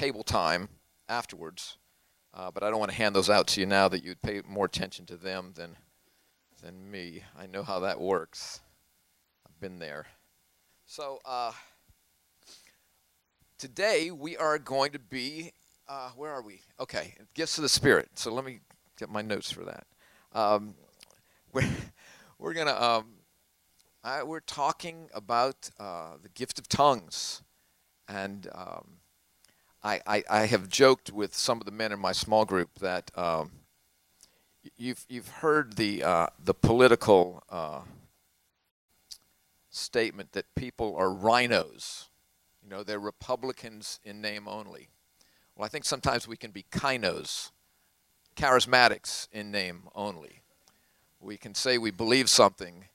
table time afterwards, uh, but I don't want to hand those out to you now that you'd pay more attention to them than, than me. I know how that works. I've been there. So uh, today we are going to be, uh, where are we? Okay, gifts of the Spirit. So let me get my notes for that. Um, we're we're gonna um, we're talking about uh, the gift of tongues, and um, I, I, I have joked with some of the men in my small group that um, you've you've heard the uh, the political uh, statement that people are RINOs. You know, they're Republicans in name only. Well, I think sometimes we can be KINOs, charismatics in name only. We can say we believe something,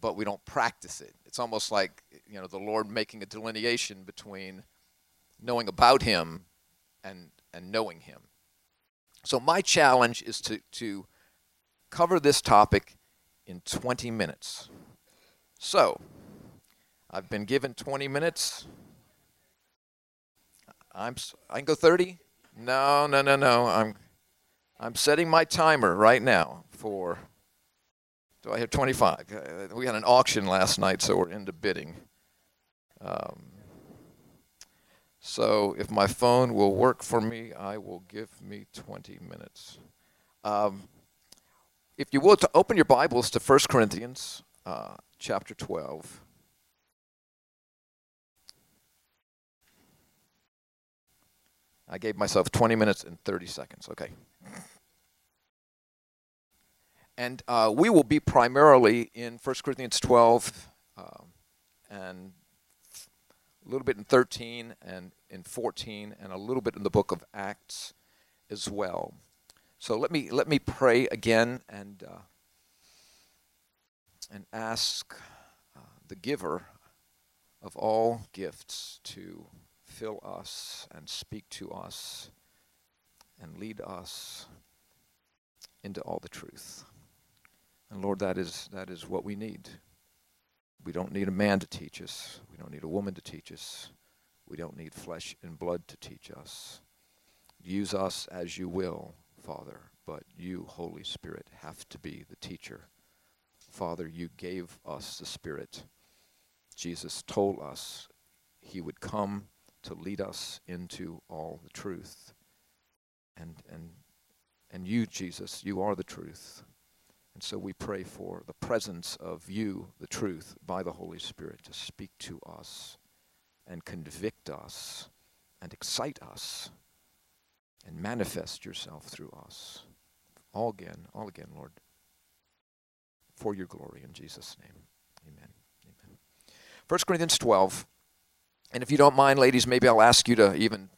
but we don't practice it. It's almost like, you know, the Lord making a delineation between knowing about Him and, and knowing Him. So my challenge is to, to cover this topic in 20 minutes. So, I've been given 20 minutes. I'm I can go 30? No, no, no, no. I'm I'm setting my timer right now for do I have 25? Uh, we had an auction last night, so we're into bidding. Um, so if my phone will work for me, I will give me 20 minutes. Um, if you will, to open your Bibles to 1 Corinthians uh, chapter 12. I gave myself 20 minutes and 30 seconds. Okay. And uh, we will be primarily in 1 Corinthians 12 um, and a little bit in 13 and in 14 and a little bit in the book of Acts as well. So let me let me pray again and uh, and ask uh, the giver of all gifts to fill us and speak to us and lead us into all the truth. And Lord, that is that is what we need. We don't need a man to teach us. We don't need a woman to teach us. We don't need flesh and blood to teach us. Use us as you will, Father, but you, Holy Spirit, have to be the teacher. Father, you gave us the Spirit. Jesus told us he would come to lead us into all the truth. And, and, and you, Jesus, you are the truth. And so we pray for the presence of you, the truth, by the Holy Spirit to speak to us and convict us and excite us and manifest yourself through us. All again, all again, Lord, for your glory in Jesus' name. Amen. Amen. 1 Corinthians 12. And if you don't mind, ladies, maybe I'll ask you to even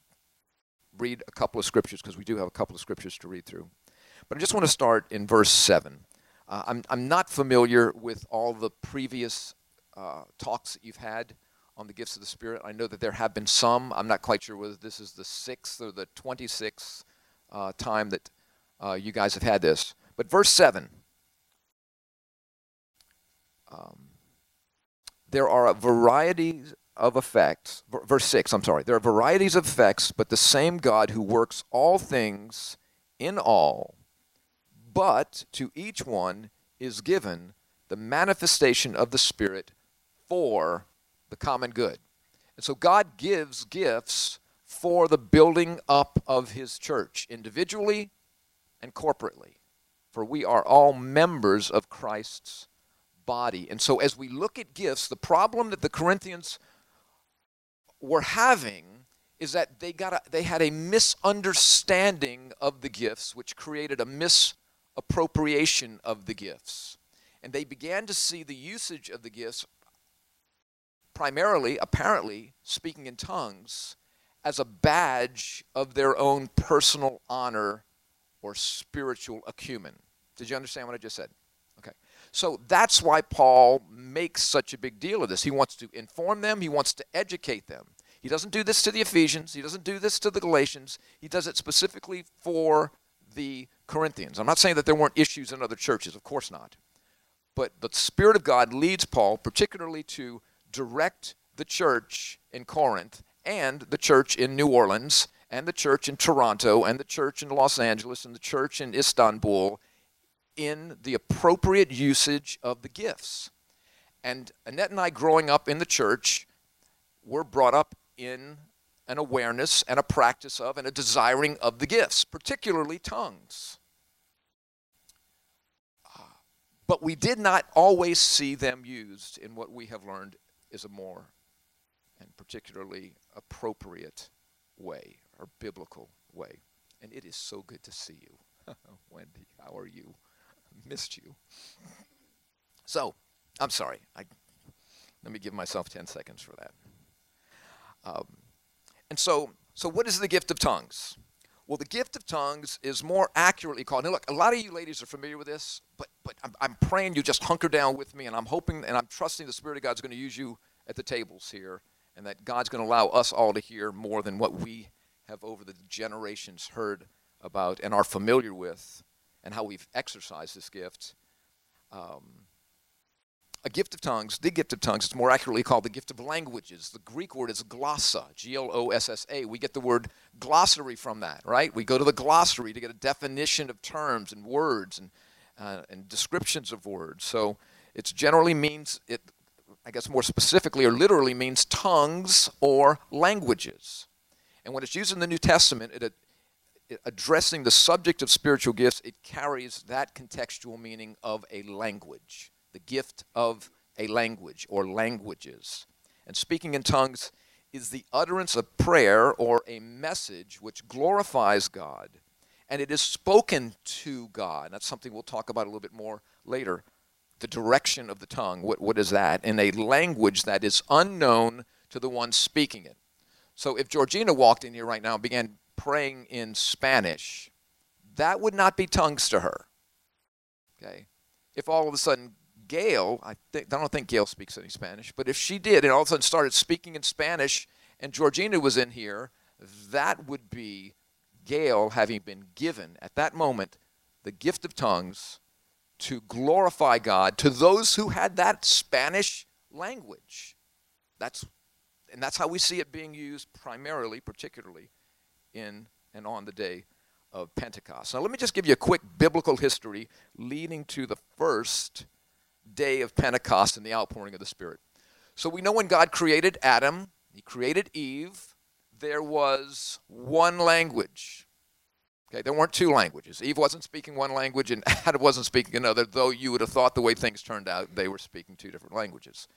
read a couple of scriptures because we do have a couple of scriptures to read through. But I just want to start in verse 7. Uh, I'm, I'm not familiar with all the previous uh, talks that you've had on the gifts of the Spirit. I know that there have been some. I'm not quite sure whether this is the sixth or the 26th uh, time that uh, you guys have had this. But verse 7 um, there are varieties of effects. Verse 6, I'm sorry. There are varieties of effects, but the same God who works all things in all but to each one is given the manifestation of the Spirit for the common good. And so God gives gifts for the building up of His church, individually and corporately. For we are all members of Christ's body. And so as we look at gifts, the problem that the Corinthians were having is that they got a, they had a misunderstanding of the gifts which created a mis appropriation of the gifts. And they began to see the usage of the gifts, primarily, apparently, speaking in tongues, as a badge of their own personal honor or spiritual acumen. Did you understand what I just said? Okay. So that's why Paul makes such a big deal of this. He wants to inform them, he wants to educate them. He doesn't do this to the Ephesians, he doesn't do this to the Galatians, he does it specifically for the Corinthians. I'm not saying that there weren't issues in other churches, of course not. But the Spirit of God leads Paul, particularly to direct the church in Corinth and the church in New Orleans, and the church in Toronto, and the church in Los Angeles, and the church in Istanbul in the appropriate usage of the gifts. And Annette and I, growing up in the church, were brought up in an awareness and a practice of and a desiring of the gifts, particularly tongues. But we did not always see them used in what we have learned is a more and particularly appropriate way or biblical way. And it is so good to see you. Wendy, how are you? Missed you. So, I'm sorry. I, let me give myself 10 seconds for that. Um, and so, so what is the gift of tongues? Well, the gift of tongues is more accurately called. Now, look, a lot of you ladies are familiar with this, but but I'm, I'm praying you just hunker down with me, and I'm hoping and I'm trusting the Spirit of God's going to use you at the tables here, and that God's going to allow us all to hear more than what we have over the generations heard about and are familiar with, and how we've exercised this gift. Um, a gift of tongues, the gift of tongues, it's more accurately called the gift of languages. The Greek word is glossa, G L O S S A. We get the word glossary from that, right? We go to the glossary to get a definition of terms and words and, uh, and descriptions of words. So it generally means, it, I guess more specifically or literally means tongues or languages. And when it's used in the New Testament, it, it, addressing the subject of spiritual gifts, it carries that contextual meaning of a language the gift of a language or languages. And speaking in tongues is the utterance of prayer or a message which glorifies God. And it is spoken to God. That's something we'll talk about a little bit more later. The direction of the tongue, what, what is that? In a language that is unknown to the one speaking it. So if Georgina walked in here right now and began praying in Spanish, that would not be tongues to her. Okay? If all of a sudden Gail, I, think, I don't think Gail speaks any Spanish, but if she did and all of a sudden started speaking in Spanish and Georgina was in here, that would be Gail having been given at that moment the gift of tongues to glorify God to those who had that Spanish language. That's and that's how we see it being used primarily, particularly in and on the day of Pentecost. Now, let me just give you a quick biblical history leading to the first day of Pentecost and the outpouring of the Spirit. So we know when God created Adam, he created Eve, there was one language. Okay, there weren't two languages. Eve wasn't speaking one language and Adam wasn't speaking another, though you would have thought the way things turned out, they were speaking two different languages.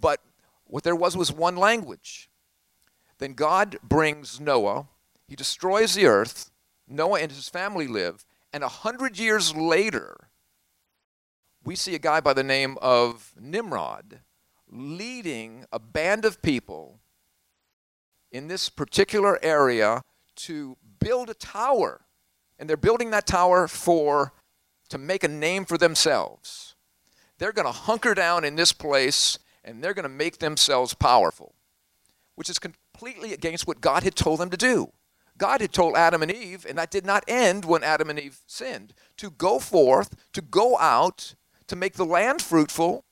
But what there was was one language. Then God brings Noah, he destroys the earth, Noah and his family live, and a hundred years later, we see a guy by the name of Nimrod leading a band of people in this particular area to build a tower. And they're building that tower for to make a name for themselves. They're going to hunker down in this place and they're going to make themselves powerful, which is completely against what God had told them to do. God had told Adam and Eve, and that did not end when Adam and Eve sinned, to go forth, to go out, to make the land fruitful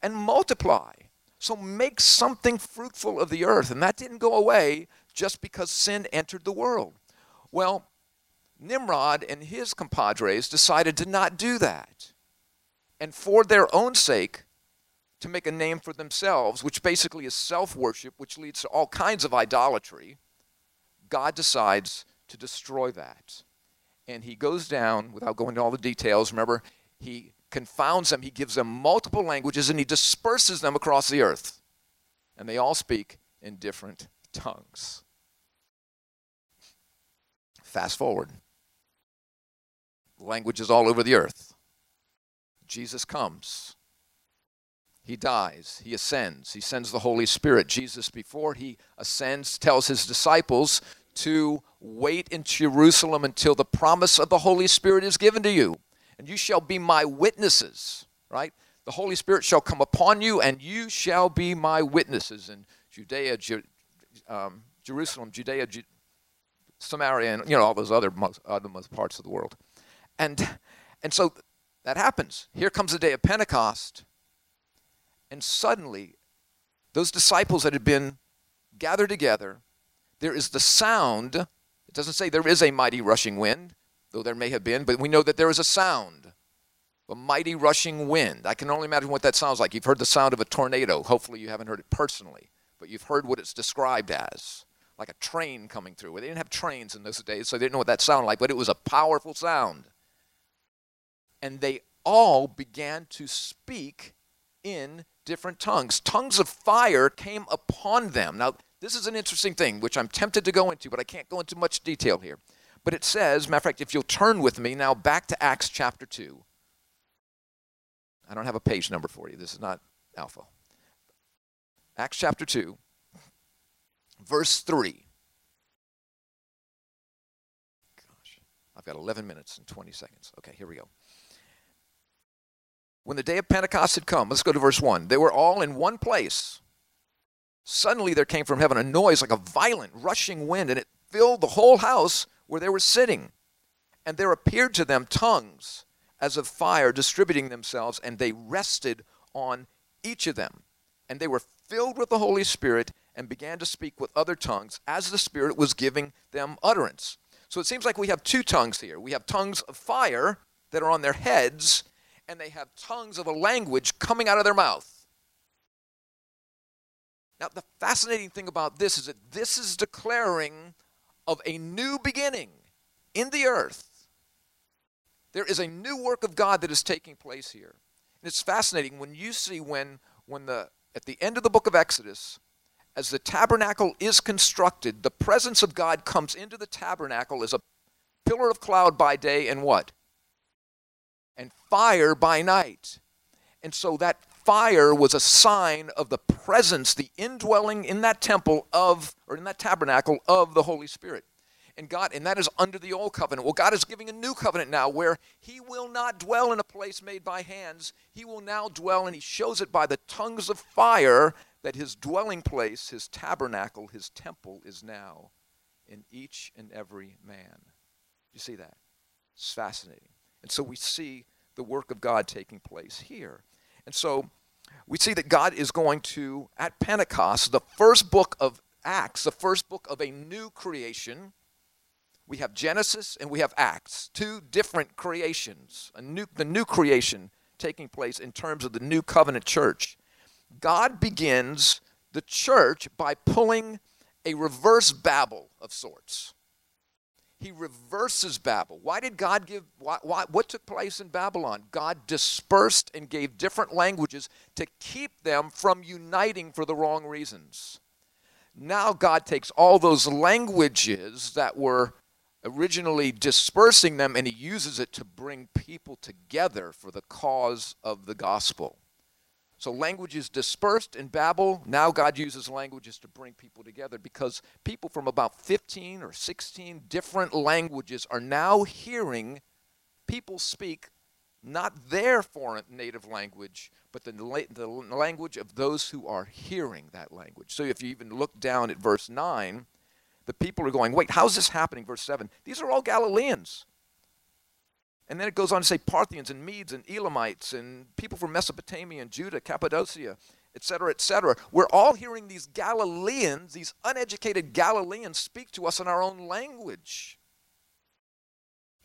and multiply. So make something fruitful of the earth. And that didn't go away just because sin entered the world. Well, Nimrod and his compadres decided to not do that. And for their own sake, to make a name for themselves, which basically is self worship, which leads to all kinds of idolatry, God decides to destroy that. And he goes down, without going into all the details, remember, he confounds them. He gives them multiple languages and he disperses them across the earth. And they all speak in different tongues. Fast forward. Languages all over the earth. Jesus comes. He dies. He ascends. He sends the Holy Spirit. Jesus, before he ascends, tells his disciples to wait in Jerusalem until the promise of the Holy Spirit is given to you and you shall be my witnesses, right? The Holy Spirit shall come upon you, and you shall be my witnesses in Judea, Ju- um, Jerusalem, Judea, Ju- Samaria, and you know all those other other parts of the world. And and so that happens. Here comes the day of Pentecost, and suddenly, those disciples that had been gathered together, there is the sound. It doesn't say there is a mighty rushing wind, though there may have been, but we know that there is a sound, a mighty rushing wind. I can only imagine what that sounds like. You've heard the sound of a tornado. Hopefully, you haven't heard it personally, but you've heard what it's described as like a train coming through. They didn't have trains in those days, so they didn't know what that sounded like, but it was a powerful sound. And they all began to speak in different tongues. Tongues of fire came upon them. Now, this is an interesting thing, which I'm tempted to go into, but I can't go into much detail here. But it says, matter of fact, if you'll turn with me now back to Acts chapter 2. I don't have a page number for you. This is not Alpha. Acts chapter 2, verse 3. Gosh, I've got 11 minutes and 20 seconds. Okay, here we go. When the day of Pentecost had come, let's go to verse 1. They were all in one place. Suddenly there came from heaven a noise like a violent rushing wind, and it filled the whole house where they were sitting. And there appeared to them tongues as of fire distributing themselves, and they rested on each of them. And they were filled with the Holy Spirit and began to speak with other tongues as the Spirit was giving them utterance. So it seems like we have two tongues here. We have tongues of fire that are on their heads, and they have tongues of a language coming out of their mouth. Now, the fascinating thing about this is that this is declaring of a new beginning in the earth. There is a new work of God that is taking place here. And it's fascinating when you see when when the at the end of the book of Exodus, as the tabernacle is constructed, the presence of God comes into the tabernacle as a pillar of cloud by day and what? And fire by night. And so that fire was a sign of the presence, the indwelling in that temple of, or in that tabernacle of the Holy Spirit. And God, and that is under the old covenant. Well, God is giving a new covenant now where He will not dwell in a place made by hands. He will now dwell, and He shows it by the tongues of fire that his dwelling place, his tabernacle, his temple is now in each and every man. You see that? It's fascinating. And so we see the work of God taking place here. And so we see that God is going to, at Pentecost, the first book of Acts, the first book of a new creation. We have Genesis and we have Acts, two different creations. A new, the new creation taking place in terms of the new covenant church. God begins the church by pulling a reverse Babel of sorts. He reverses Babel. Why did God give, why, why, what took place in Babylon? God dispersed and gave different languages to keep them from uniting for the wrong reasons. Now God takes all those languages that were originally dispersing them and he uses it to bring people together for the cause of the gospel. So language is dispersed in Babel. Now God uses languages to bring people together because people from about 15 or 16 different languages are now hearing people speak not their foreign native language, but the, the language of those who are hearing that language. So if you even look down at verse 9, the people are going, wait, how's this happening? Verse 7 These are all Galileans. And then it goes on to say Parthians and Medes and Elamites and people from Mesopotamia and Judah, Cappadocia, etc., etc. We're all hearing these Galileans, these uneducated Galileans, speak to us in our own language.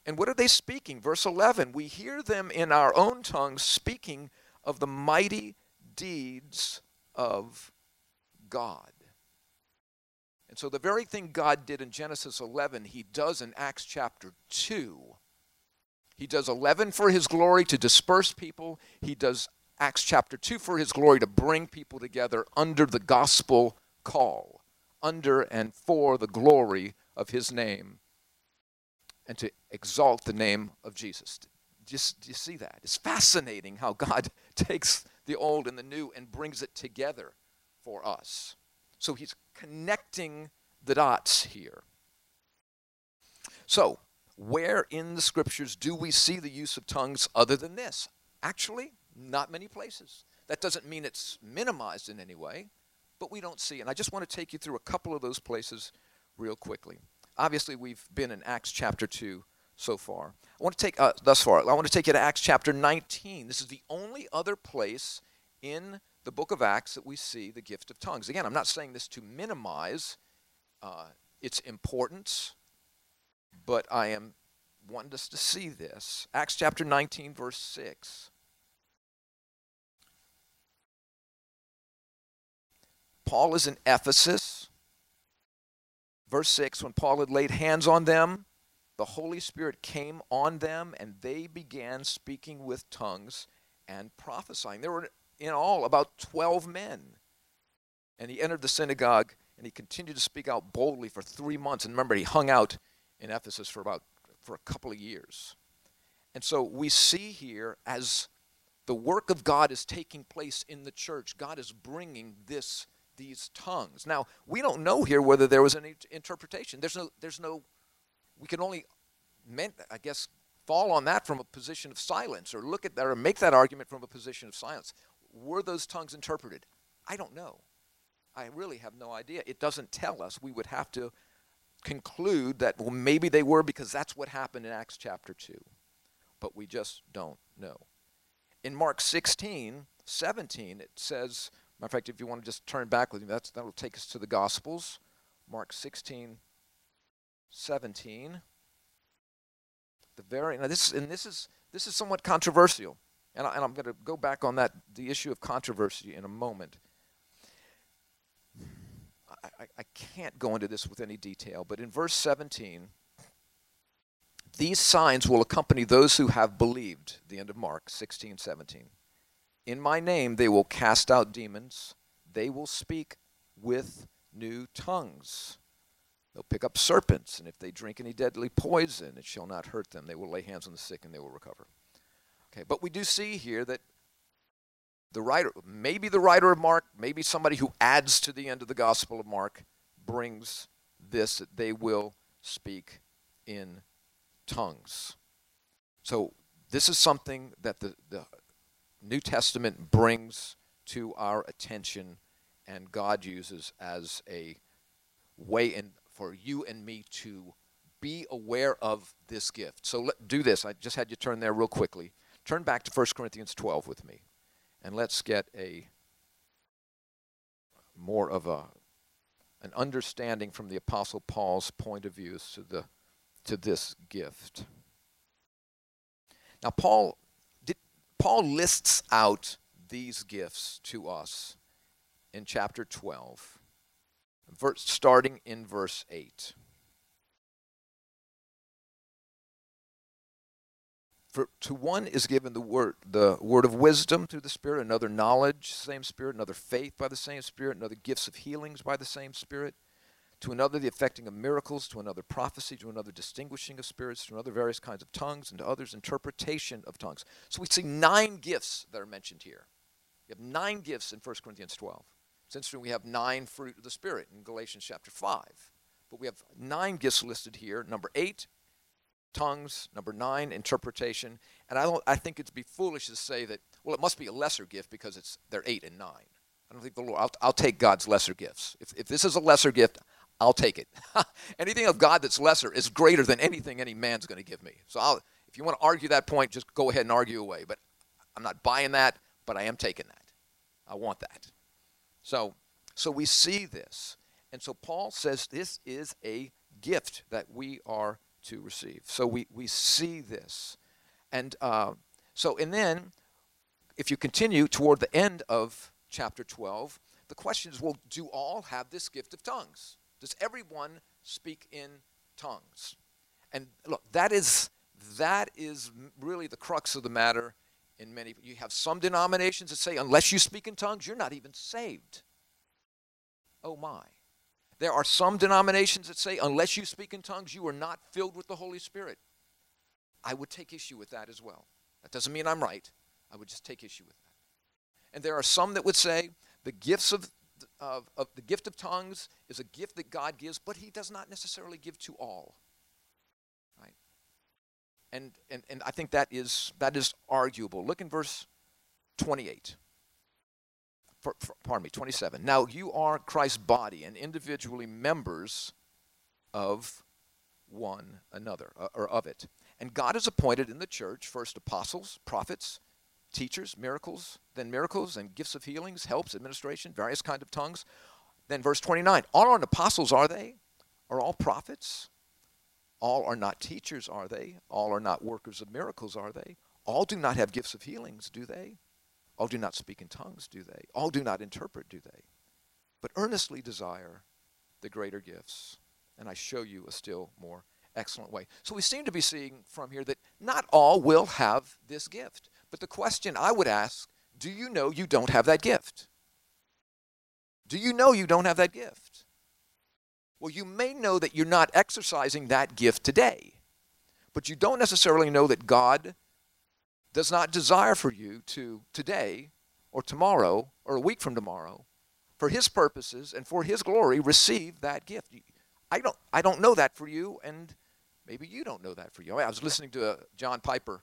And what are they speaking? Verse 11 We hear them in our own tongues speaking of the mighty deeds of God. And so the very thing God did in Genesis 11, he does in Acts chapter 2 he does 11 for his glory to disperse people. He does Acts chapter 2 for his glory to bring people together under the gospel call, under and for the glory of his name, and to exalt the name of Jesus. Just do you see that? It's fascinating how God takes the old and the new and brings it together for us. So he's connecting the dots here. So, where in the scriptures do we see the use of tongues other than this? Actually, not many places. That doesn't mean it's minimized in any way, but we don't see. And I just want to take you through a couple of those places real quickly. Obviously, we've been in Acts chapter 2 so far. I want to take, uh, thus far, I want to take you to Acts chapter 19. This is the only other place in the book of Acts that we see the gift of tongues. Again, I'm not saying this to minimize uh, its importance, but I am wanting us to see this. Acts chapter 19, verse 6. Paul is in Ephesus. Verse 6 When Paul had laid hands on them, the Holy Spirit came on them, and they began speaking with tongues and prophesying. There were in all about 12 men. And he entered the synagogue and he continued to speak out boldly for three months. And remember, he hung out in Ephesus for about for a couple of years. And so we see here as the work of God is taking place in the church, God is bringing this these tongues. Now, we don't know here whether there was any interpretation. There's no there's no we can only meant I guess fall on that from a position of silence or look at that or make that argument from a position of silence. Were those tongues interpreted? I don't know. I really have no idea. It doesn't tell us. We would have to conclude that, well, maybe they were because that's what happened in Acts chapter 2. But we just don't know. In Mark 16, 17, it says, matter of fact, if you want to just turn back with me, that's, that'll take us to the Gospels. Mark 16, 17. The very now this and this is this is somewhat controversial, and, I, and I'm going to go back on that the issue of controversy in a moment. I, I can't go into this with any detail, but in verse 17, these signs will accompany those who have believed, the end of Mark 16, 17. In my name they will cast out demons, they will speak with new tongues. They'll pick up serpents, and if they drink any deadly poison, it shall not hurt them. They will lay hands on the sick and they will recover. Okay, but we do see here that the writer, maybe the writer of Mark, maybe somebody who adds to the end of the Gospel of Mark, brings this that they will speak in tongues. So this is something that the, the New Testament brings to our attention and God uses as a way in for you and me to be aware of this gift. So let do this. I just had you turn there real quickly. Turn back to 1 Corinthians 12 with me and let's get a more of a an understanding from the apostle Paul's point of view to the to this gift. Now Paul did, Paul lists out these gifts to us in chapter 12 verse, starting in verse 8. For to one is given the word the word of wisdom through the Spirit, another knowledge, same Spirit, another faith by the same Spirit, another gifts of healings by the same Spirit, to another the effecting of miracles, to another prophecy, to another distinguishing of spirits, to another various kinds of tongues, and to others interpretation of tongues. So we see nine gifts that are mentioned here. We have nine gifts in 1 Corinthians 12. It's interesting we have nine fruit of the Spirit in Galatians chapter 5. But we have nine gifts listed here. Number eight, tongues. Number nine, interpretation. And I don't. I think it'd be foolish to say that. Well, it must be a lesser gift because it's they're eight and nine. I don't think the Lord. I'll, I'll take God's lesser gifts. If if this is a lesser gift, I'll take it. anything of God that's lesser is greater than anything any man's going to give me. So I'll, if you want to argue that point, just go ahead and argue away. But I'm not buying that. But I am taking that. I want that. So so we see this, and so Paul says this is a gift that we are to receive. So we, we see this. And uh, so, and then if you continue toward the end of chapter 12, the question is well, do all have this gift of tongues? Does everyone speak in tongues? And look, that is that is really the crux of the matter in many you have some denominations that say unless you speak in tongues you're not even saved oh my there are some denominations that say, unless you speak in tongues, you are not filled with the Holy Spirit. I would take issue with that as well. That doesn't mean I'm right. I would just take issue with that. And there are some that would say the gifts of, of, of the gift of tongues is a gift that God gives, but He does not necessarily give to all. Right? And, and, and I think that is, that is arguable. Look in verse 28 for, for, pardon me, 27. Now you are Christ's body and individually members of one another, uh, or of it. And God has appointed in the church first apostles, prophets, teachers, miracles, then miracles and gifts of healings, helps, administration, various kind of tongues. Then verse 29, all aren't apostles, are they? Are all prophets? All are not teachers, are they? All are not workers of miracles, are they? All do not have gifts of healings, do they? All do not speak in tongues, do they? All do not interpret, do they? But earnestly desire the greater gifts. And I show you a still more excellent way. So we seem to be seeing from here that not all will have this gift. But the question I would ask do you know you don't have that gift? Do you know you don't have that gift? Well, you may know that you're not exercising that gift today, but you don't necessarily know that God does not desire for you to today or tomorrow or a week from tomorrow, for His purposes and for His glory, receive that gift. I don't, I don't know that for you, and maybe you don't know that for you. I was listening to uh, John Piper.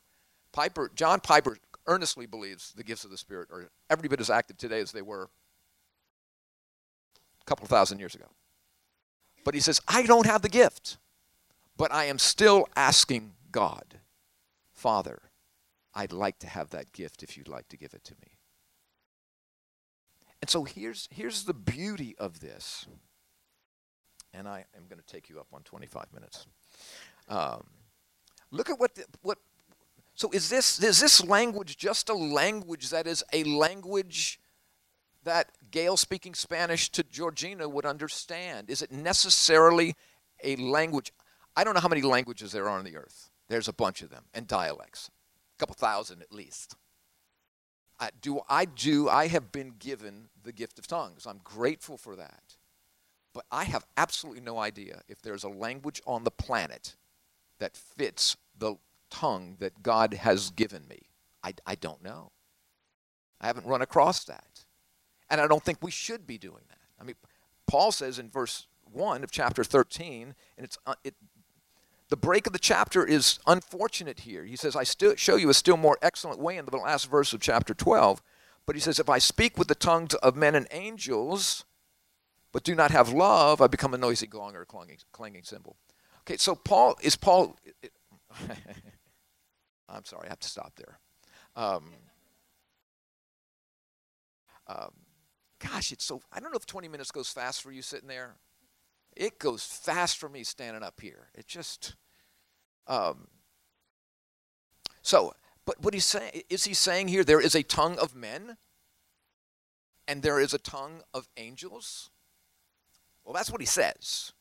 Piper, John Piper earnestly believes the gifts of the Spirit are every bit as active today as they were a couple thousand years ago. But he says, I don't have the gift, but I am still asking God, Father, I'd like to have that gift if you'd like to give it to me. And so here's, here's the beauty of this. And I am going to take you up on 25 minutes. Um, look at what, the, what so is this, is this language just a language that is a language that Gail speaking Spanish to Georgina would understand? Is it necessarily a language? I don't know how many languages there are on the earth. There's a bunch of them, and dialects, a couple thousand at least. I do I do I have been given the gift of tongues. I'm grateful for that. But I have absolutely no idea if there's a language on the planet that fits the tongue that God has given me. I, I don't know. I haven't run across that. And I don't think we should be doing that. I mean, Paul says in verse 1 of chapter 13, and it's, uh, it, the break of the chapter is unfortunate here. He says, I still show you a still more excellent way in the last verse of chapter 12. But he says, If I speak with the tongues of men and angels, but do not have love, I become a noisy gong or clanging, clanging cymbal. Okay, so Paul, is Paul, I'm sorry, I have to stop there. Um, um, gosh, it's so, I don't know if 20 minutes goes fast for you sitting there. It goes fast for me standing up here. It just, um, so, but what he's saying, is he saying here there is a tongue of men and there is a tongue of angels? Well, that's what he says.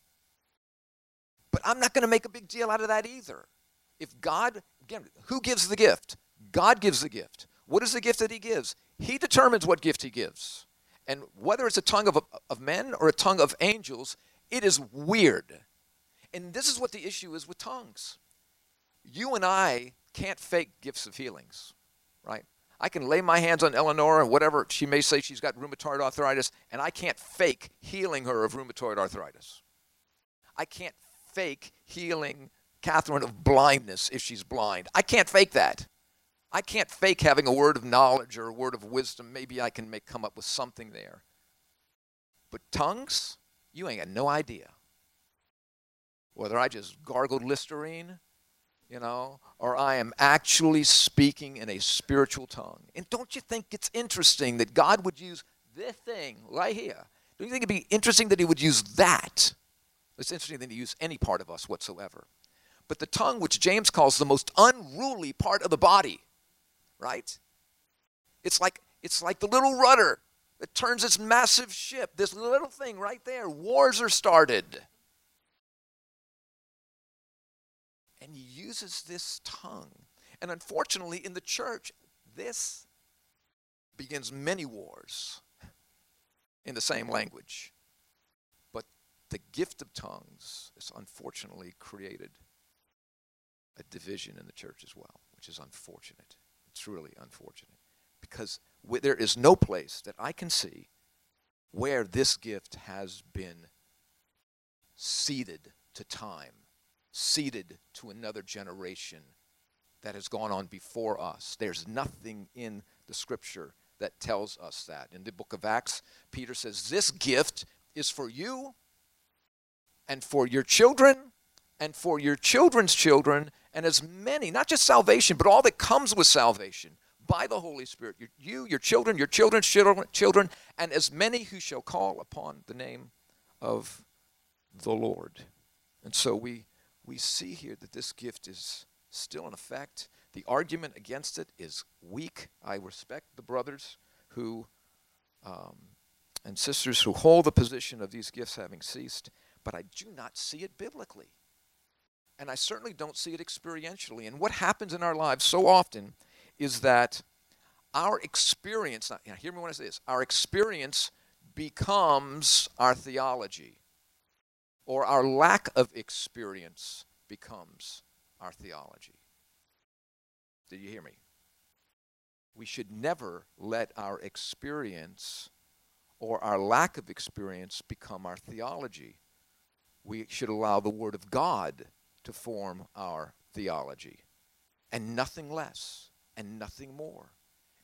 But I'm not going to make a big deal out of that either. If God, again, who gives the gift? God gives the gift. What is the gift that he gives? He determines what gift he gives. And whether it's a tongue of, of men or a tongue of angels, it is weird. And this is what the issue is with tongues. You and I can't fake gifts of healings, right? I can lay my hands on Eleanor and whatever she may say she's got rheumatoid arthritis, and I can't fake healing her of rheumatoid arthritis. I can't fake healing Catherine of blindness if she's blind. I can't fake that. I can't fake having a word of knowledge or a word of wisdom. Maybe I can make come up with something there. But tongues, you ain't got no idea. Whether I just gargled Listerine, you know, or I am actually speaking in a spiritual tongue. And don't you think it's interesting that God would use this thing right here? Don't you think it'd be interesting that He would use that? It's interesting that He use any part of us whatsoever. But the tongue, which James calls the most unruly part of the body, right? It's like it's like the little rudder that turns this massive ship. This little thing right there. Wars are started. And he uses this tongue. And unfortunately, in the church, this begins many wars in the same language. But the gift of tongues has unfortunately created a division in the church as well, which is unfortunate. It's really unfortunate because there is no place that I can see where this gift has been ceded to time, ceded to another generation that has gone on before us. There's nothing in the scripture that tells us that. In the book of Acts, Peter says, This gift is for you and for your children and for your children's children and as many, not just salvation, but all that comes with salvation, by the Holy Spirit. You, your children, your children's children, children, and as many who shall call upon the name of the Lord. And so we, we see here that this gift is still in effect. The argument against it is weak. I respect the brothers who um, and sisters who hold the position of these gifts having ceased, but I do not see it biblically. And I certainly don't see it experientially. And what happens in our lives so often is that our experience, now, hear me when I say this, our experience becomes our theology, or our lack of experience becomes our theology. Did you hear me? We should never let our experience or our lack of experience become our theology. We should allow the Word of God to form our theology, and nothing less, and nothing more.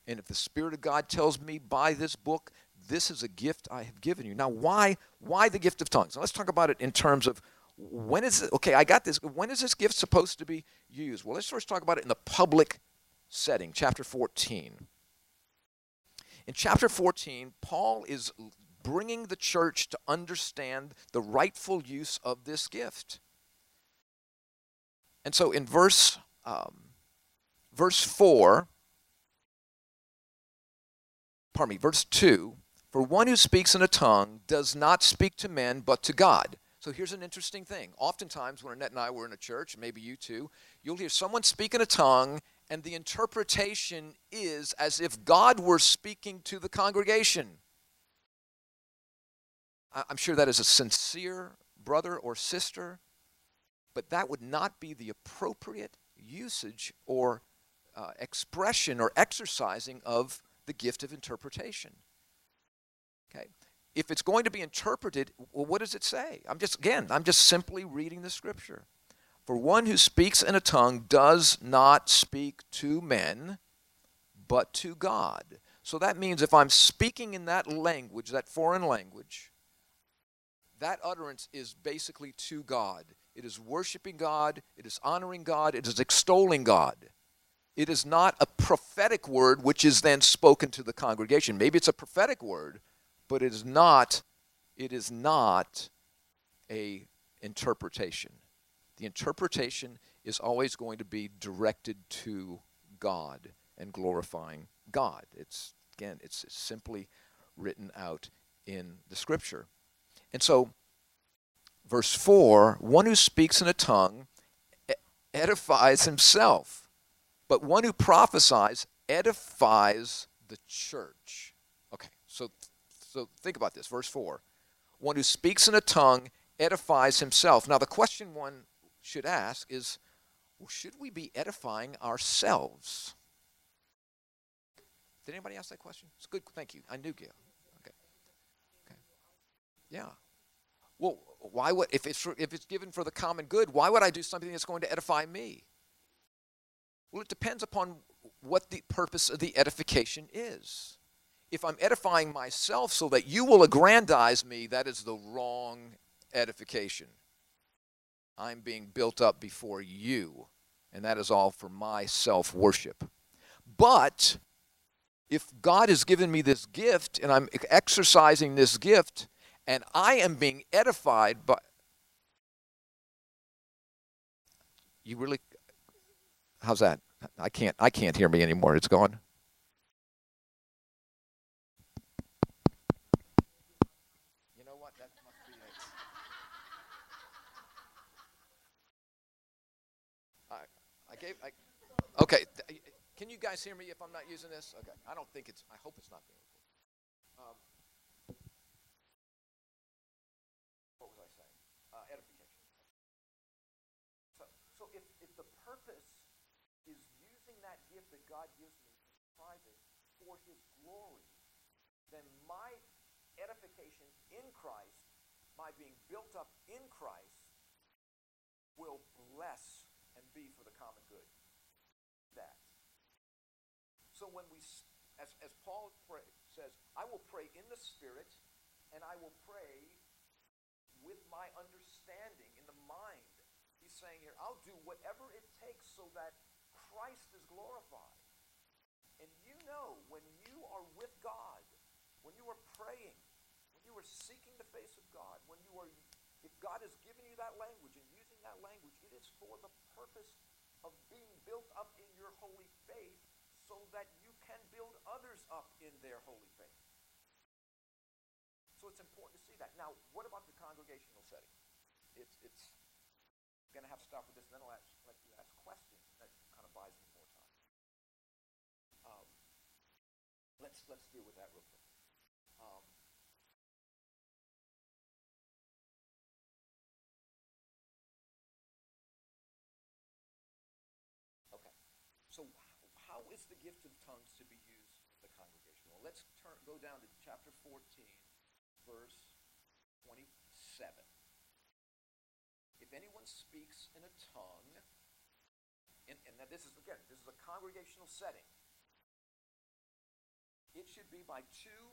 And if the Spirit of God tells me by this book, this is a gift I have given you. Now, why, why the gift of tongues? Now, let's talk about it in terms of when is it, okay, I got this. When is this gift supposed to be used? Well, let's first talk about it in the public setting, chapter 14. In chapter 14, Paul is bringing the church to understand the rightful use of this gift. And so in verse um, verse 4, pardon me, verse 2, for one who speaks in a tongue does not speak to men but to God. So here's an interesting thing. Oftentimes, when Annette and I were in a church, maybe you too, you'll hear someone speak in a tongue, and the interpretation is as if God were speaking to the congregation. I'm sure that is a sincere brother or sister, but that would not be the appropriate usage or uh, expression or exercising of the gift of interpretation. Okay? If it's going to be interpreted, well, what does it say? I'm just, again, I'm just simply reading the scripture. For one who speaks in a tongue does not speak to men, but to God. So that means if I'm speaking in that language, that foreign language, that utterance is basically to God. It is worshiping God, it is honoring God, it is extolling God. It is not a prophetic word which is then spoken to the congregation. Maybe it's a prophetic word, but it is not it is not a interpretation. The interpretation is always going to be directed to God and glorifying God. It's again, it's simply written out in the scripture. And so verse 4, one who speaks in a tongue edifies himself but one who prophesies edifies the church. So think about this. Verse 4 One who speaks in a tongue edifies himself. Now, the question one should ask is well, should we be edifying ourselves? Did anybody ask that question? It's good. Thank you. I knew Gail. Okay. Okay. Yeah. Well, why would if it's for, if it's given for the common good? Why would I do something that's going to edify me? Well, it depends upon what the purpose of the edification is. If I'm edifying myself so that you will aggrandize me, that is the wrong edification. I'm being built up before you, and that is all for my self worship. But if God has given me this gift and I'm exercising this gift and I am being edified by. You really How's that? I can't I can't hear me anymore. It's gone. You know what? That must be it. I I gave I Okay, can you guys hear me if I'm not using this? Okay. I don't think it's I hope it's not being recorded. Um, what was I saying? Uh, edification. So, so if, if the purpose is using that gift that God gives me private for his glory, then my edification in Christ, my being built up in Christ, will bless and be for the common good. That. So when we, as, as Paul pray, says, I will pray in the Spirit, and I will pray with my understanding in the mind. He's saying here, I'll do whatever it takes so that Christ is glorified. And you know when you are with God, when you are praying, when you are seeking the face of God, when you are, if God has given you that language and using that language, it is for the purpose of being built up in your holy faith so that you can build others up in their holy faith. So it's important to see that. Now, what about the congregational setting? It's, it's going to have to stop with this, and then I'll ask, let you ask questions. That kind of buys me more time. Um, let's, let's deal with that real quick. The gift of tongues to be used in the congregation? Well, let's turn, go down to chapter 14, verse 27. If anyone speaks in a tongue, and, and this is, again, this is a congregational setting, it should be by two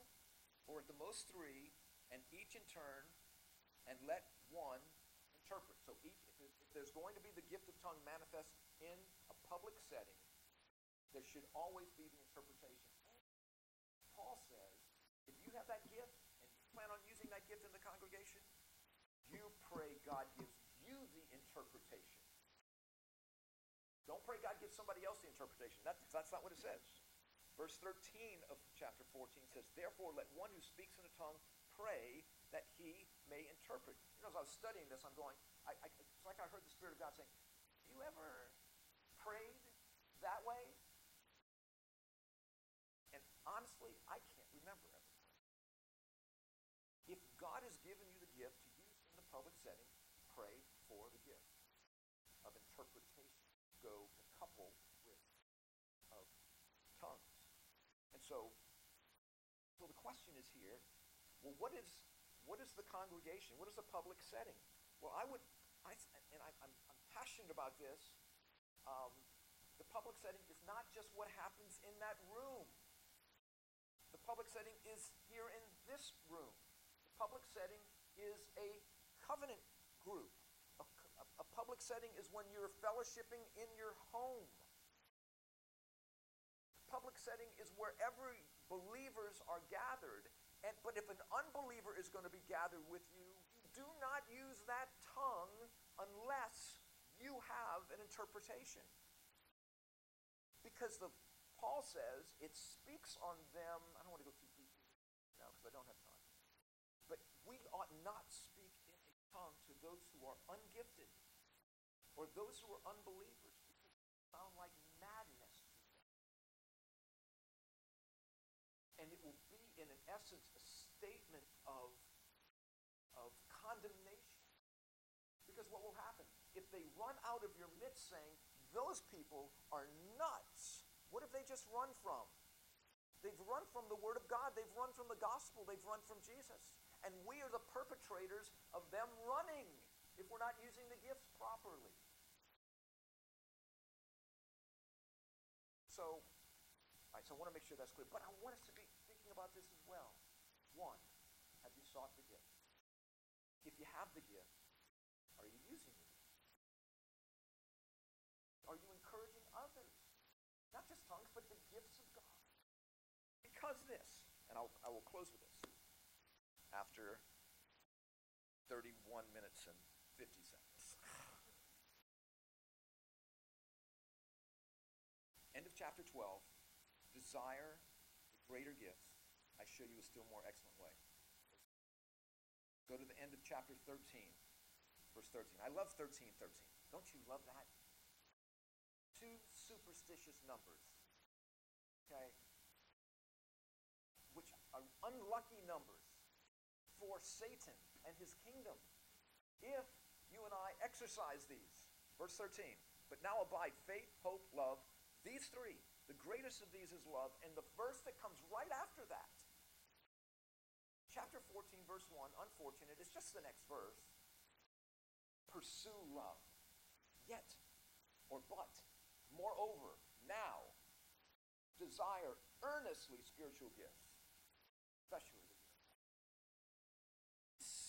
or at the most three, and each in turn, and let one interpret. So each, if there's going to be the gift of tongue manifest in a public setting, there should always be the interpretation. Paul says, if you have that gift and you plan on using that gift in the congregation, you pray God gives you the interpretation. Don't pray God gives somebody else the interpretation. That's, that's not what it says. Verse 13 of chapter 14 says, Therefore let one who speaks in a tongue pray that he may interpret. You know, as I was studying this, I'm going, I, I, it's like I heard the Spirit of God saying, you ever prayed that way? And honestly, I can't remember ever If God has given you the gift to use in the public setting, pray for the gift of interpretation. Go couple with of tongues. And so, so the question is here, well, what is, what is the congregation? What is the public setting? Well, I would, I, and I, am I'm passionate about this. Um, the public setting is not just what happens in that room. The public setting is here in this room. The public setting is a covenant group. A, a, a public setting is when you're fellowshipping in your home public setting is wherever believers are gathered. And, but if an unbeliever is going to be gathered with you, do not use that tongue unless you have an interpretation. Because the, Paul says it speaks on them. I don't want to go too deep now because I don't have time. But we ought not speak in a tongue to those who are ungifted or those who are unbelievers because sound like madness and it will be, in an essence, a statement of, of condemnation. Because what will happen? If they run out of your midst saying, those people are nuts, what have they just run from? They've run from the Word of God. They've run from the gospel. They've run from Jesus. And we are the perpetrators of them running if we're not using the gifts properly. So all right, so I want to make sure that's clear. But I want us to be thinking about this as well. One, sought the gift? If you have the gift, are you using it? Are you encouraging others? Not just tongues, but the gifts of God. Because this, and I'll, I will close with this after 31 minutes and 50 seconds. End of chapter 12 desire the greater gifts, I show you a still more excellent way. Go to the end of chapter 13, verse 13. I love 13, 13. Don't you love that? Two superstitious numbers, okay, which are unlucky numbers for Satan and his kingdom if you and I exercise these. Verse 13. But now abide faith, hope, love, these three the greatest of these is love. And the verse that comes right after that, chapter 14, verse 1, unfortunate, it's just the next verse. Pursue love. Yet, or but, moreover, now, desire earnestly spiritual gifts, especially the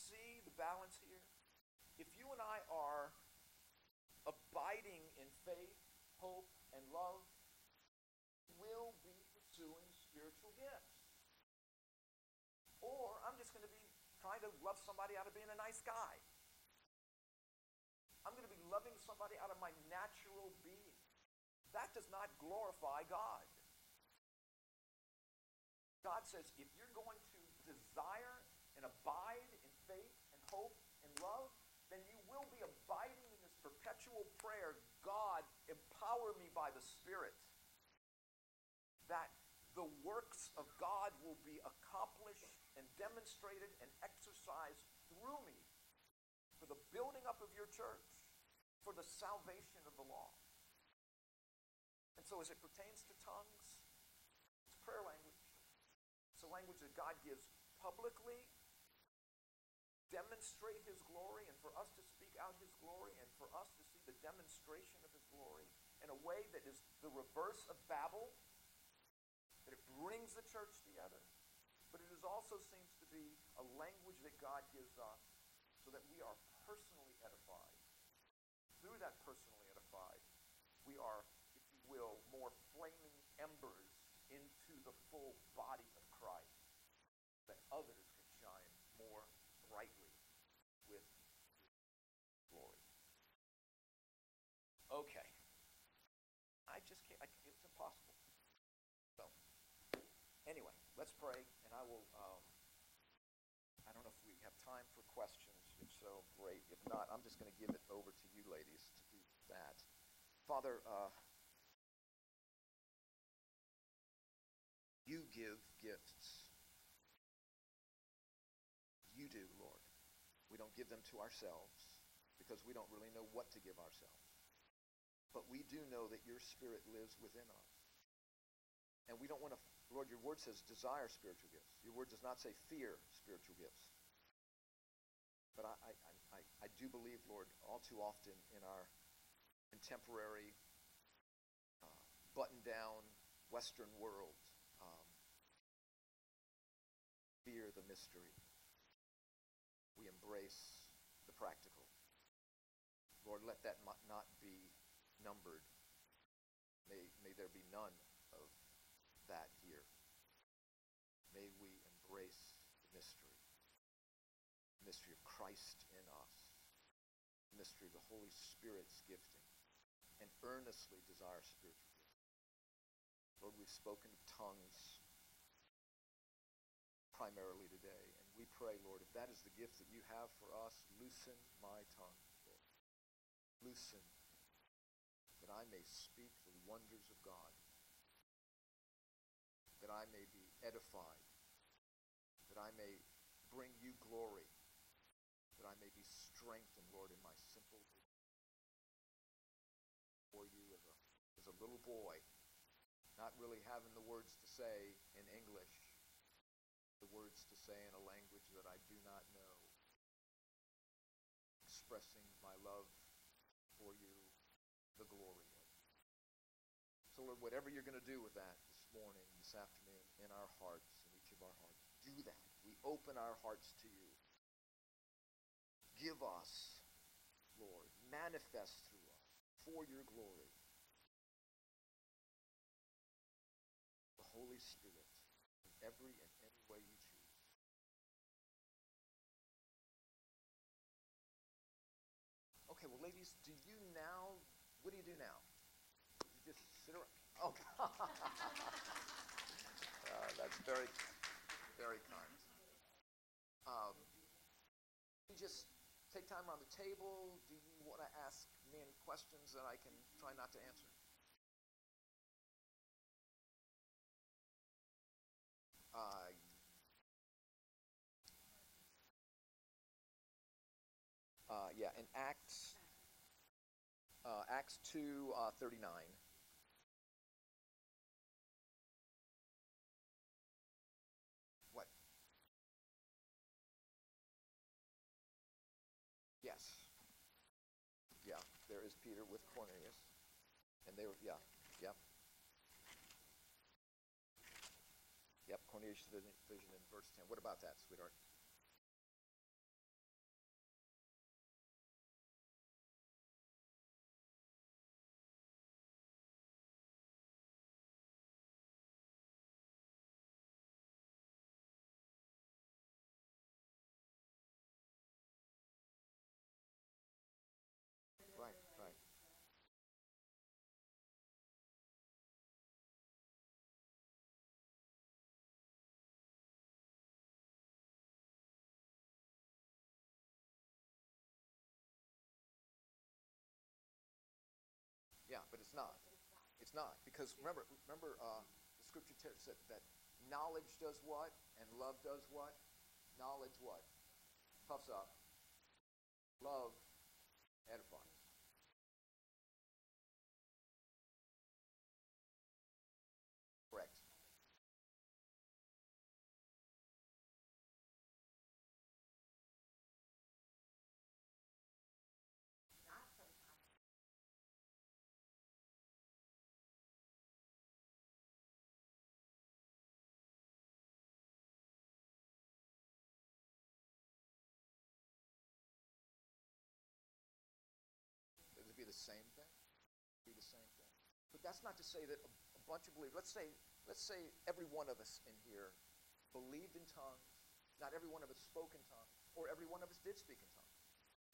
See the balance here? If you and I are abiding in faith, hope, and love, will be pursuing spiritual gifts. Or I'm just going to be trying to love somebody out of being a nice guy. I'm going to be loving somebody out of my natural being. That does not glorify God. God says if you're going to desire and abide in faith and hope and love, then you will be abiding in this perpetual prayer God, empower me by the Spirit. That the works of God will be accomplished and demonstrated and exercised through me for the building up of your church, for the salvation of the lost. And so as it pertains to tongues, it's prayer language. It's a language that God gives publicly, demonstrate his glory, and for us to speak out his glory, and for us to see the demonstration of his glory in a way that is the reverse of Babel, that it brings the church together. But also seems to be a language that God gives us so that we are personally edified. Through that personally edified, we are, if you will, more flaming embers into the full body of Christ, that others can shine more brightly with glory. Okay. I just can't, I, it's impossible. So, anyway, let's pray, and I will, um, I don't know if we have time for questions. If so, great. If not, I'm just going to give it over to you ladies to do that. Father, uh, you give gifts. You do, Lord. We don't give them to ourselves because we don't really know what to give ourselves. But we do know that your spirit lives within us. And we don't want to, Lord, your word says desire spiritual gifts. Your word does not say fear spiritual gifts. But I, I, I, I do believe, Lord, all too often in our contemporary, uh, buttoned down Western world, um, fear the mystery. We embrace the practical. Lord, let that not be numbered. May, may there be none of that here. May we embrace the mystery. The mystery of Christ in us. The mystery of the Holy Spirit's gifting. And earnestly desire spiritual gifts. Lord, we've spoken of tongues primarily today. And we pray, Lord, if that is the gift that you have for us, loosen my tongue, Lord. Loosen that I may speak the wonders of God, that I may be edified, that I may bring you glory, that I may be strengthened, Lord, in my simple for you as a, as a little boy, not really having the words to say in English, the words to say in a language that I do not know, expressing my love for you, the glory of. So, Lord, whatever you're going to do with that this morning, this afternoon, in our hearts, in each of our hearts, do that. We open our hearts to you. Give us, Lord, manifest through us for your glory. The Holy Spirit in every and any way you choose. Do you now, what do you do now? You just sit around. Oh, uh, that's very, very kind. Um, you just take time around the table. Do you want to ask me any questions that I can try not to answer? Uh, uh, yeah, in Acts, uh, Acts 2, uh, 39. What? Yes. Yeah, there is Peter with Cornelius. And they were, yeah, yep. Yep, Cornelius' vision in verse 10. What about that, sweetheart? It's not. It's not because remember, remember, uh, the scripture that that knowledge does what and love does what. Knowledge what puffs up. Love edifies. Same thing. Be the same thing. But that's not to say that a, a bunch of believers. Let's say, let's say every one of us in here believed in tongues. Not every one of us spoke in tongues, or every one of us did speak in tongues.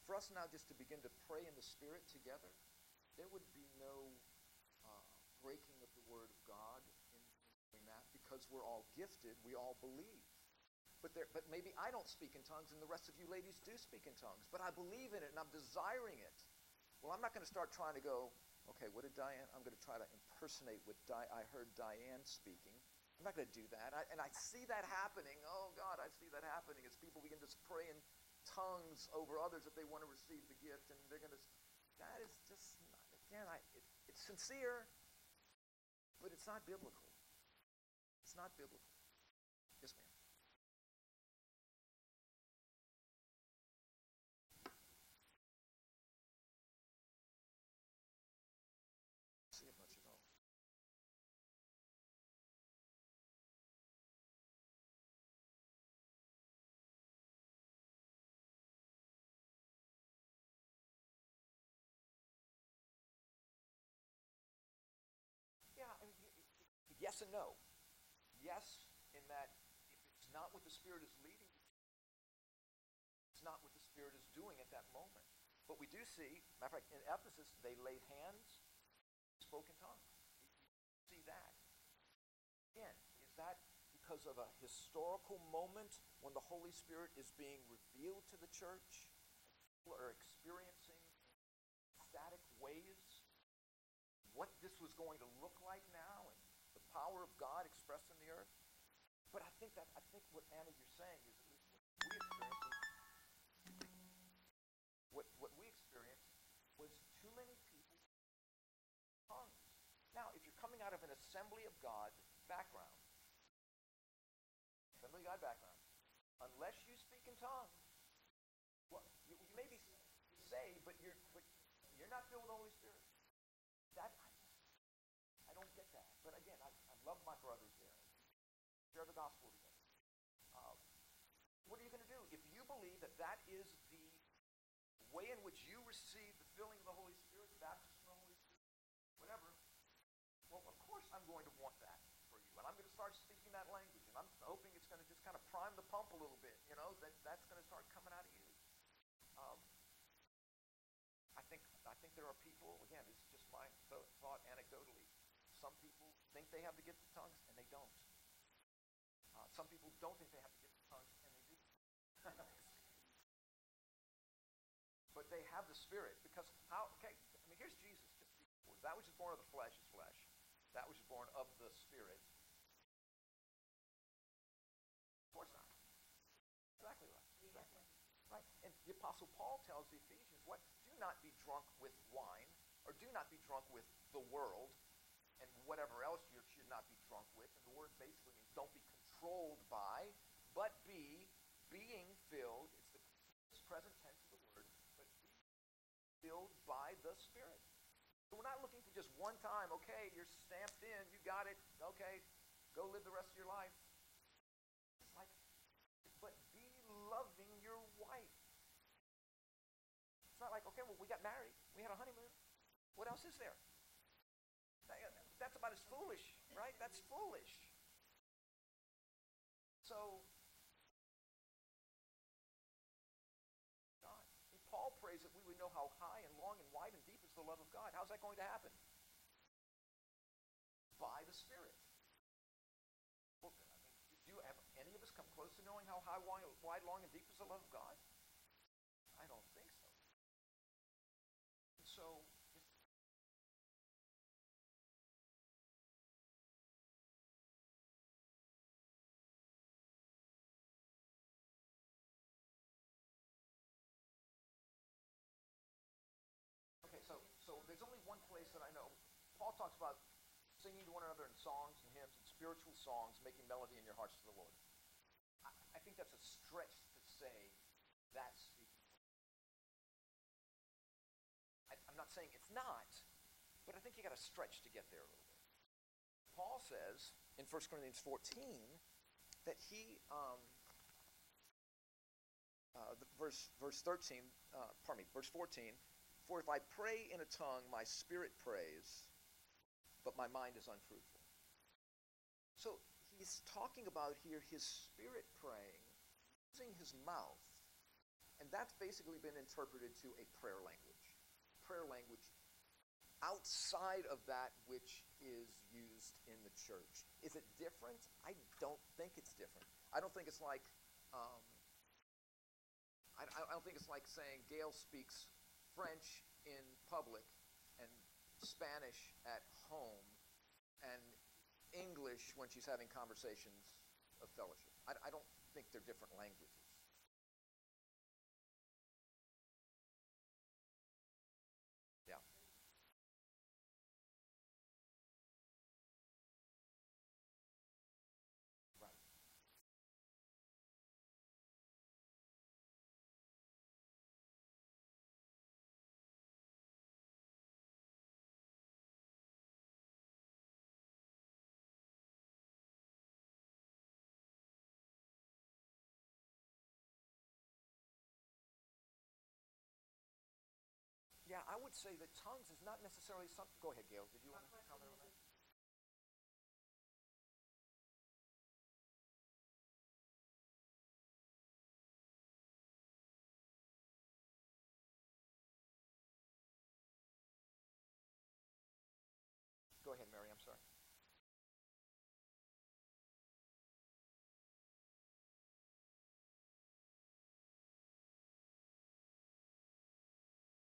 For us now just to begin to pray in the Spirit together, there would be no uh, breaking of the Word of God in, in doing that because we're all gifted. We all believe. But, there, but maybe I don't speak in tongues and the rest of you ladies do speak in tongues. But I believe in it and I'm desiring it. Well, I'm not going to start trying to go, okay, what did Diane? I'm going to try to impersonate what Di- I heard Diane speaking. I'm not going to do that. I, and I see that happening. Oh, God, I see that happening as people begin to pray in tongues over others if they want to receive the gift. And they're going to, that is just, not, again, I, it, it's sincere, but it's not biblical. It's not biblical. Yes, ma'am. Yes and no. Yes, in that if it's not what the Spirit is leading it's not what the Spirit is doing at that moment. But we do see, matter of fact, in Ephesus, they laid hands, spoke in tongues. See that. Again, is that because of a historical moment when the Holy Spirit is being revealed to the church? People are experiencing static ways what this was going to look like now power of God expressed in the earth. But I think that I think what Anna you're saying is what we experienced what, what we experienced was too many people tongues. Now, if you're coming out of an Assembly of God background, Assembly of God background, unless you speak in tongues, well, you, you may be saved, but you're but you're not filled with the Holy Spirit. That I, I don't get that. But again, I love my brothers there. Share the gospel together. Um, what are you going to do if you believe that that is the way in which you receive the filling of the Holy Spirit, the baptism of the Holy Spirit, whatever? Well, of course I'm going to want that for you, and I'm going to start speaking that language, and I'm hoping it's going to just kind of prime the pump a little bit. You know, that that's going to start coming out of you. Um, I think I think there are people. Again, this is just my th- thought anecdotally. Some people think they have the gift of tongues, and they don't. Uh, some people don't think they have the gift of tongues, and they do. but they have the Spirit because how? Okay, I mean, here's Jesus. That which is born of the flesh is flesh. That which is born of the Spirit. Of course not. Exactly right. Exactly right. And the Apostle Paul tells the Ephesians, "What? Do not be drunk with wine, or do not be drunk with the world, whatever else you should not be drunk with." And the word basically means don't be controlled by, but be being filled. It's the present tense of the word, but be filled by the Spirit. So we're not looking for just one time, okay, you're stamped in, you got it, okay, go live the rest of your life. It's like, but be loving your wife. It's not like, okay, well, we got married, we had a honeymoon. What else is there? That's foolish, right? That's foolish. So, God. And Paul prays that we would know how high and long and wide and deep is the love of God. How's that going to happen? By the Spirit. Well, do you have any of us come close to knowing how high, wide, long, and deep is the love of God? Singing to one another in songs and hymns and spiritual songs, making melody in your hearts to the Lord. I, I think that's a stretch to say that's speaking. I, I'm not saying it's not, but I think you got to stretch to get there a little bit. Paul says in 1 Corinthians 14 that he, um, uh, the verse, verse 13, uh, pardon me, verse 14, for if I pray in a tongue, my spirit prays, but my mind is unfruitful. So he's talking about here his spirit praying, using his mouth, and that's basically been interpreted to a prayer language. Prayer language outside of that which is used in the church. Is it different? I don't think it's different. I don't think it's like, um, I, I don't think it's like saying Gail speaks French in public Spanish at home and English when she's having conversations of fellowship. I, I don't think they're different languages. Would say that tongues is not necessarily something. Go ahead, Gail. Did you want to comment on that?